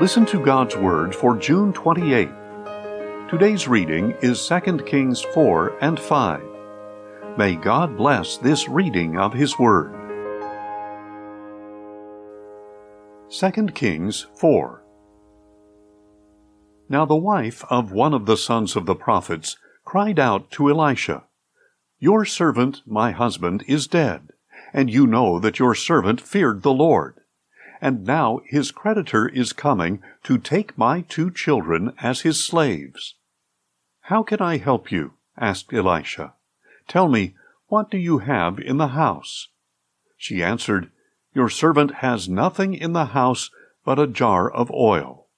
Listen to God's Word for June 28th. Today's reading is 2 Kings 4 and 5. May God bless this reading of His Word. 2 Kings 4 Now the wife of one of the sons of the prophets cried out to Elisha, Your servant, my husband, is dead, and you know that your servant feared the Lord and now his creditor is coming to take my two children as his slaves. How can I help you? asked Elisha. Tell me, what do you have in the house? She answered, Your servant has nothing in the house but a jar of oil.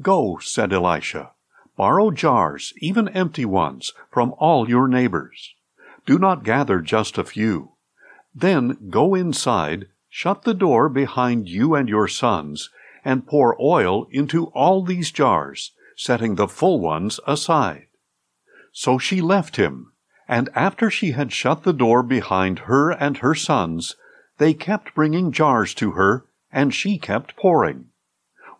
Go, said Elisha, borrow jars, even empty ones, from all your neighbors. Do not gather just a few. Then go inside Shut the door behind you and your sons, and pour oil into all these jars, setting the full ones aside. So she left him, and after she had shut the door behind her and her sons, they kept bringing jars to her, and she kept pouring.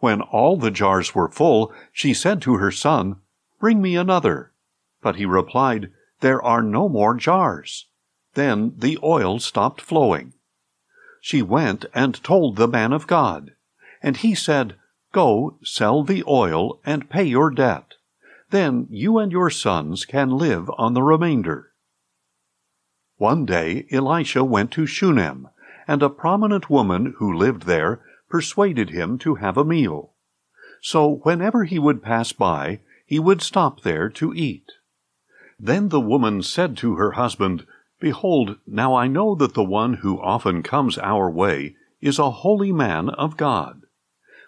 When all the jars were full, she said to her son, Bring me another. But he replied, There are no more jars. Then the oil stopped flowing she went and told the man of God. And he said, Go, sell the oil, and pay your debt. Then you and your sons can live on the remainder. One day Elisha went to Shunem, and a prominent woman who lived there persuaded him to have a meal. So whenever he would pass by, he would stop there to eat. Then the woman said to her husband, Behold, now I know that the one who often comes our way is a holy man of God.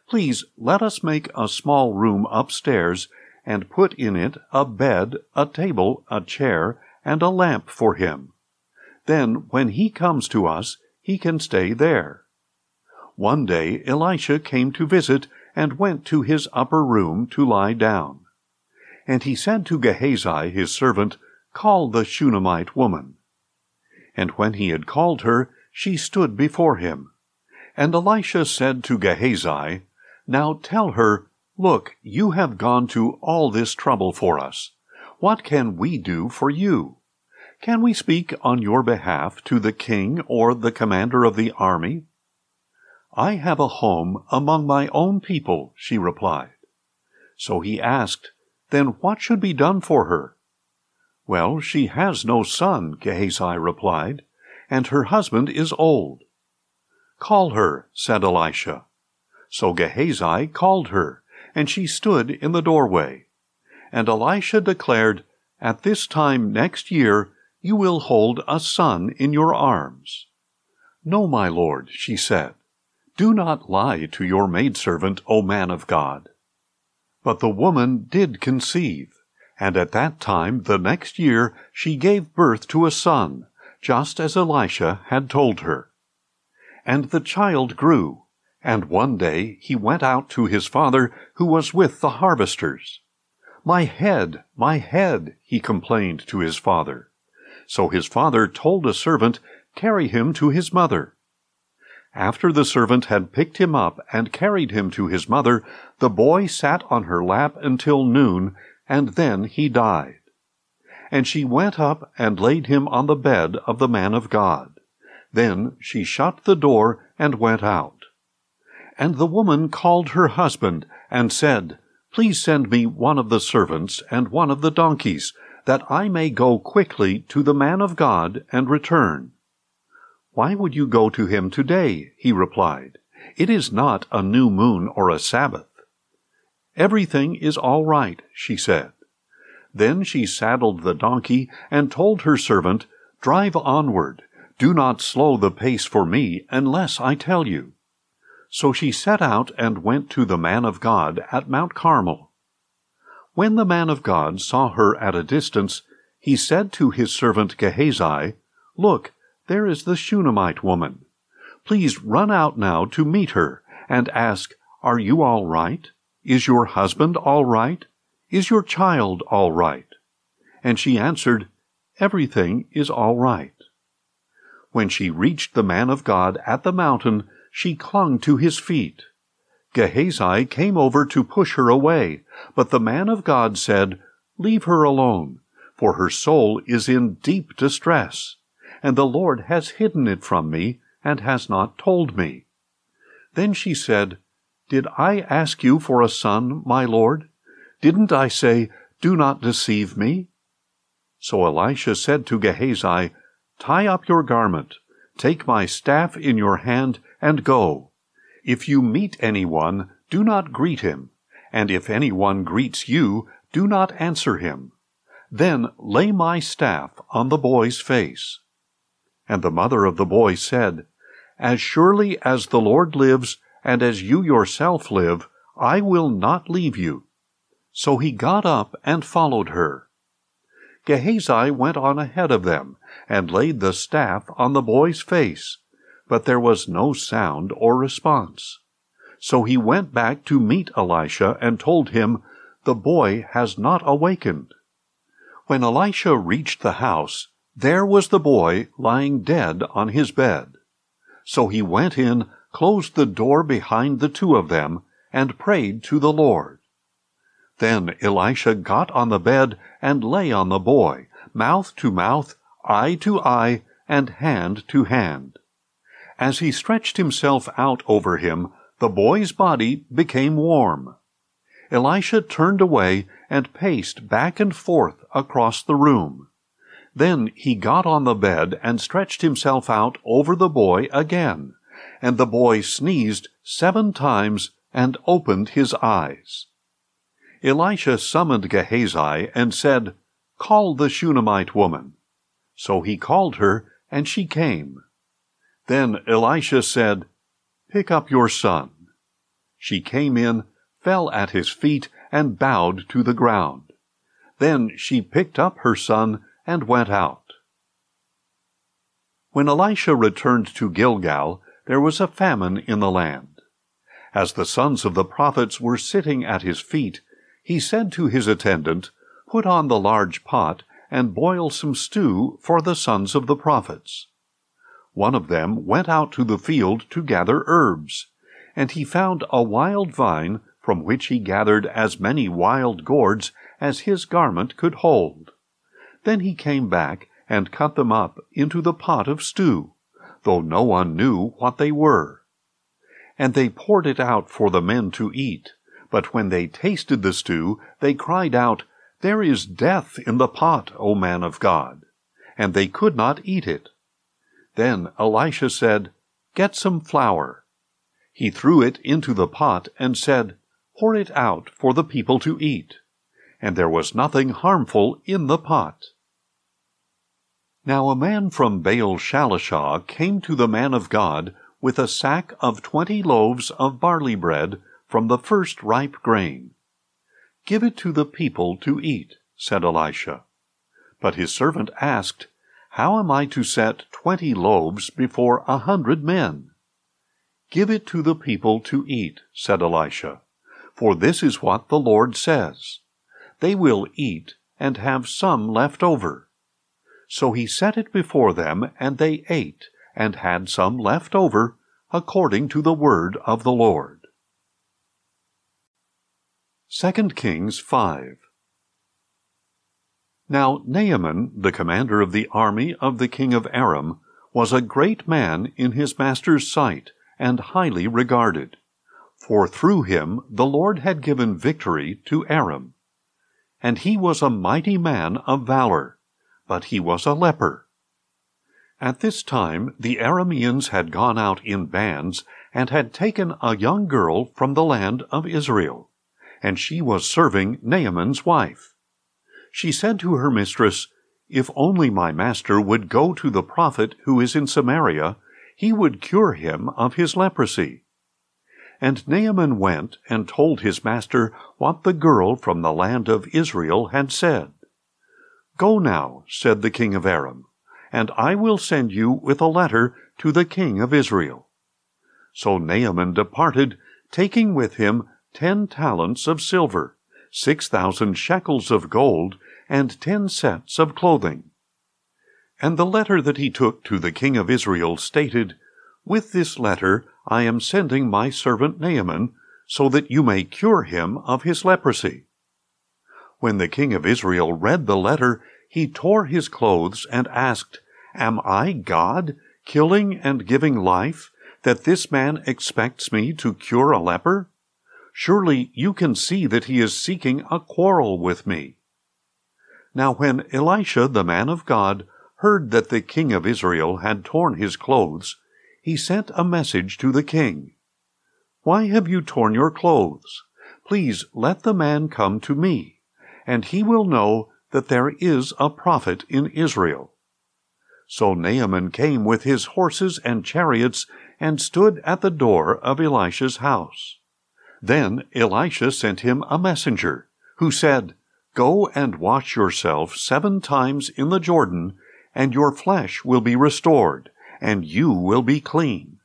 Please let us make a small room upstairs and put in it a bed, a table, a chair, and a lamp for him. Then, when he comes to us, he can stay there. One day Elisha came to visit and went to his upper room to lie down. And he said to Gehazi his servant, Call the Shunammite woman. And when he had called her, she stood before him. And Elisha said to Gehazi, Now tell her, Look, you have gone to all this trouble for us. What can we do for you? Can we speak on your behalf to the king or the commander of the army? I have a home among my own people, she replied. So he asked, Then what should be done for her? Well, she has no son, Gehazi replied, and her husband is old. Call her, said Elisha. So Gehazi called her, and she stood in the doorway. And Elisha declared, At this time next year you will hold a son in your arms. No, my lord, she said. Do not lie to your maidservant, O man of God. But the woman did conceive and at that time, the next year, she gave birth to a son, just as Elisha had told her. And the child grew, and one day he went out to his father, who was with the harvesters. My head, my head, he complained to his father. So his father told a servant, Carry him to his mother. After the servant had picked him up and carried him to his mother, the boy sat on her lap until noon, and then he died. And she went up and laid him on the bed of the man of God. Then she shut the door and went out. And the woman called her husband and said, Please send me one of the servants and one of the donkeys, that I may go quickly to the man of God and return. Why would you go to him today? he replied. It is not a new moon or a Sabbath. Everything is all right, she said. Then she saddled the donkey and told her servant, Drive onward. Do not slow the pace for me unless I tell you. So she set out and went to the man of God at Mount Carmel. When the man of God saw her at a distance, he said to his servant Gehazi, Look, there is the Shunammite woman. Please run out now to meet her, and ask, Are you all right? Is your husband all right? Is your child all right? And she answered, Everything is all right. When she reached the man of God at the mountain, she clung to his feet. Gehazi came over to push her away, but the man of God said, Leave her alone, for her soul is in deep distress, and the Lord has hidden it from me, and has not told me. Then she said, Did I ask you for a son, my Lord? Didn't I say, Do not deceive me? So Elisha said to Gehazi, Tie up your garment, take my staff in your hand, and go. If you meet anyone, do not greet him, and if anyone greets you, do not answer him. Then lay my staff on the boy's face. And the mother of the boy said, As surely as the Lord lives, and as you yourself live, I will not leave you. So he got up and followed her. Gehazi went on ahead of them, and laid the staff on the boy's face, but there was no sound or response. So he went back to meet Elisha and told him, The boy has not awakened. When Elisha reached the house, there was the boy lying dead on his bed. So he went in, closed the door behind the two of them, and prayed to the Lord. Then Elisha got on the bed and lay on the boy, mouth to mouth, eye to eye, and hand to hand. As he stretched himself out over him, the boy's body became warm. Elisha turned away and paced back and forth across the room. Then he got on the bed and stretched himself out over the boy again, and the boy sneezed seven times and opened his eyes. Elisha summoned Gehazi and said, Call the Shunammite woman. So he called her, and she came. Then Elisha said, Pick up your son. She came in, fell at his feet, and bowed to the ground. Then she picked up her son and went out. When Elisha returned to Gilgal, there was a famine in the land. As the sons of the prophets were sitting at his feet, he said to his attendant, Put on the large pot, and boil some stew for the sons of the prophets. One of them went out to the field to gather herbs, and he found a wild vine from which he gathered as many wild gourds as his garment could hold. Then he came back and cut them up into the pot of stew, though no one knew what they were. And they poured it out for the men to eat. But when they tasted the stew, they cried out, There is death in the pot, O man of God. And they could not eat it. Then Elisha said, Get some flour. He threw it into the pot and said, Pour it out for the people to eat. And there was nothing harmful in the pot. Now a man from Baal Shalishah came to the man of God with a sack of twenty loaves of barley bread from the first ripe grain. Give it to the people to eat, said Elisha. But his servant asked, How am I to set twenty loaves before a hundred men? Give it to the people to eat, said Elisha, for this is what the Lord says. They will eat and have some left over. So he set it before them, and they ate, and had some left over, according to the word of the Lord. 2 Kings 5 Now Naaman, the commander of the army of the king of Aram, was a great man in his master's sight, and highly regarded. For through him the Lord had given victory to Aram. And he was a mighty man of valor, but he was a leper. At this time the Arameans had gone out in bands, and had taken a young girl from the land of Israel and she was serving Naaman's wife. She said to her mistress, If only my master would go to the prophet who is in Samaria, he would cure him of his leprosy. And Naaman went and told his master what the girl from the land of Israel had said. Go now, said the king of Aram, and I will send you with a letter to the king of Israel. So Naaman departed, taking with him ten talents of silver, six thousand shekels of gold, and ten sets of clothing. And the letter that he took to the king of Israel stated, With this letter I am sending my servant Naaman, so that you may cure him of his leprosy. When the king of Israel read the letter, he tore his clothes and asked, Am I God, killing and giving life, that this man expects me to cure a leper? Surely you can see that he is seeking a quarrel with me. Now when Elisha the man of God heard that the king of Israel had torn his clothes, he sent a message to the king. Why have you torn your clothes? Please let the man come to me, and he will know that there is a prophet in Israel. So Naaman came with his horses and chariots and stood at the door of Elisha's house. Then Elisha sent him a messenger, who said, Go and wash yourself seven times in the Jordan, and your flesh will be restored, and you will be clean.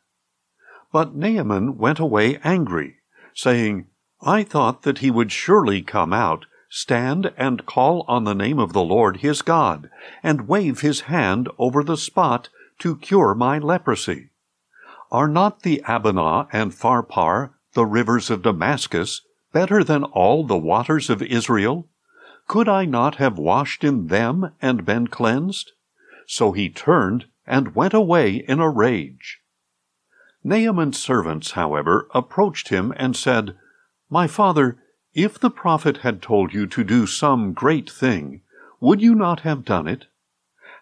But Naaman went away angry, saying, I thought that he would surely come out, stand and call on the name of the Lord his God, and wave his hand over the spot to cure my leprosy. Are not the Abana and Pharpar, the rivers of Damascus, better than all the waters of Israel? Could I not have washed in them and been cleansed? So he turned and went away in a rage. Naaman's servants, however, approached him and said, My father, if the prophet had told you to do some great thing, would you not have done it?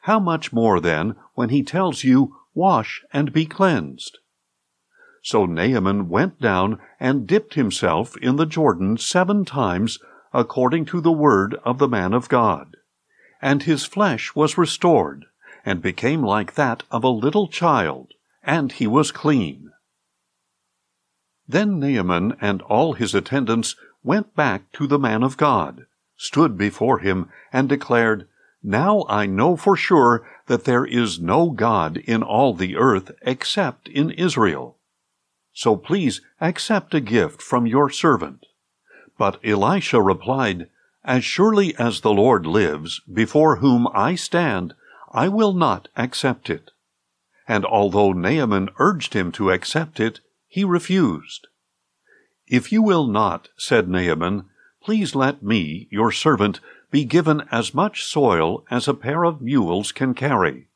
How much more then when he tells you, Wash and be cleansed? So Naaman went down and dipped himself in the Jordan seven times according to the word of the man of God. And his flesh was restored, and became like that of a little child, and he was clean. Then Naaman and all his attendants went back to the man of God, stood before him, and declared, Now I know for sure that there is no God in all the earth except in Israel. So please accept a gift from your servant. But Elisha replied, As surely as the Lord lives, before whom I stand, I will not accept it. And although Naaman urged him to accept it, he refused. If you will not, said Naaman, please let me, your servant, be given as much soil as a pair of mules can carry.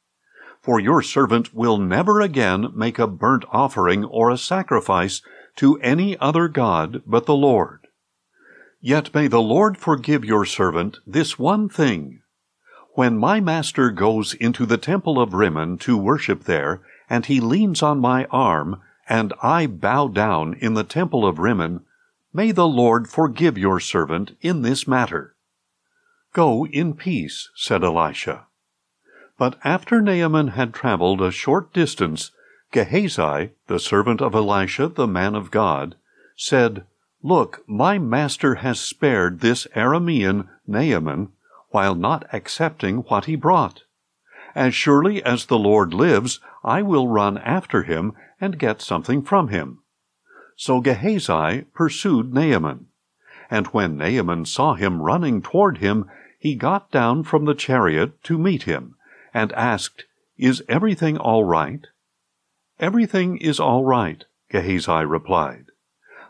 For your servant will never again make a burnt offering or a sacrifice to any other God but the Lord. Yet may the Lord forgive your servant this one thing. When my master goes into the temple of Rimmon to worship there, and he leans on my arm, and I bow down in the temple of Rimmon, may the Lord forgive your servant in this matter. Go in peace, said Elisha. But after Naaman had traveled a short distance, Gehazi, the servant of Elisha the man of God, said, Look, my master has spared this Aramean Naaman, while not accepting what he brought. As surely as the Lord lives, I will run after him and get something from him. So Gehazi pursued Naaman. And when Naaman saw him running toward him, he got down from the chariot to meet him, and asked, Is everything all right? Everything is all right, Gehazi replied.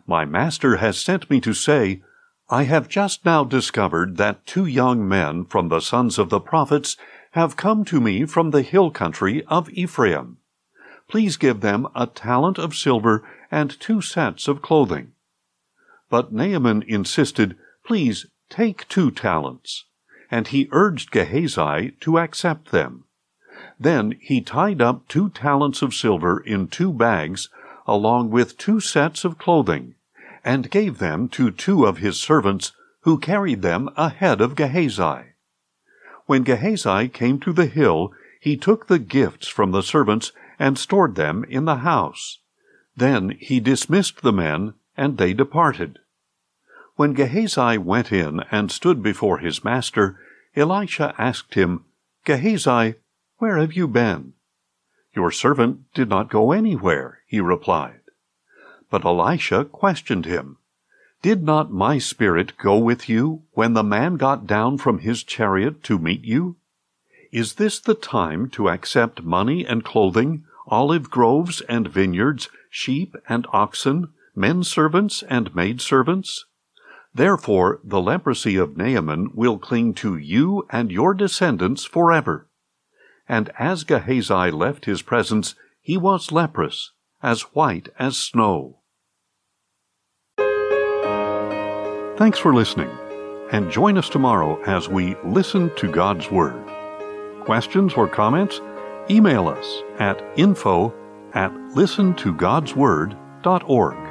My master has sent me to say, I have just now discovered that two young men from the sons of the prophets have come to me from the hill country of Ephraim. Please give them a talent of silver and two sets of clothing. But Naaman insisted, Please take two talents. And he urged Gehazi to accept them. Then he tied up two talents of silver in two bags, along with two sets of clothing, and gave them to two of his servants, who carried them ahead of Gehazi. When Gehazi came to the hill, he took the gifts from the servants and stored them in the house. Then he dismissed the men, and they departed. When Gehazi went in and stood before his master, Elisha asked him, Gehazi, where have you been? Your servant did not go anywhere, he replied. But Elisha questioned him. Did not my spirit go with you when the man got down from his chariot to meet you? Is this the time to accept money and clothing, olive groves and vineyards, sheep and oxen, men servants and maid servants? Therefore, the leprosy of Naaman will cling to you and your descendants forever. And as Gehazi left his presence, he was leprous, as white as snow. Thanks for listening, and join us tomorrow as we listen to God's Word. Questions or comments? Email us at info at listentogodsword.org.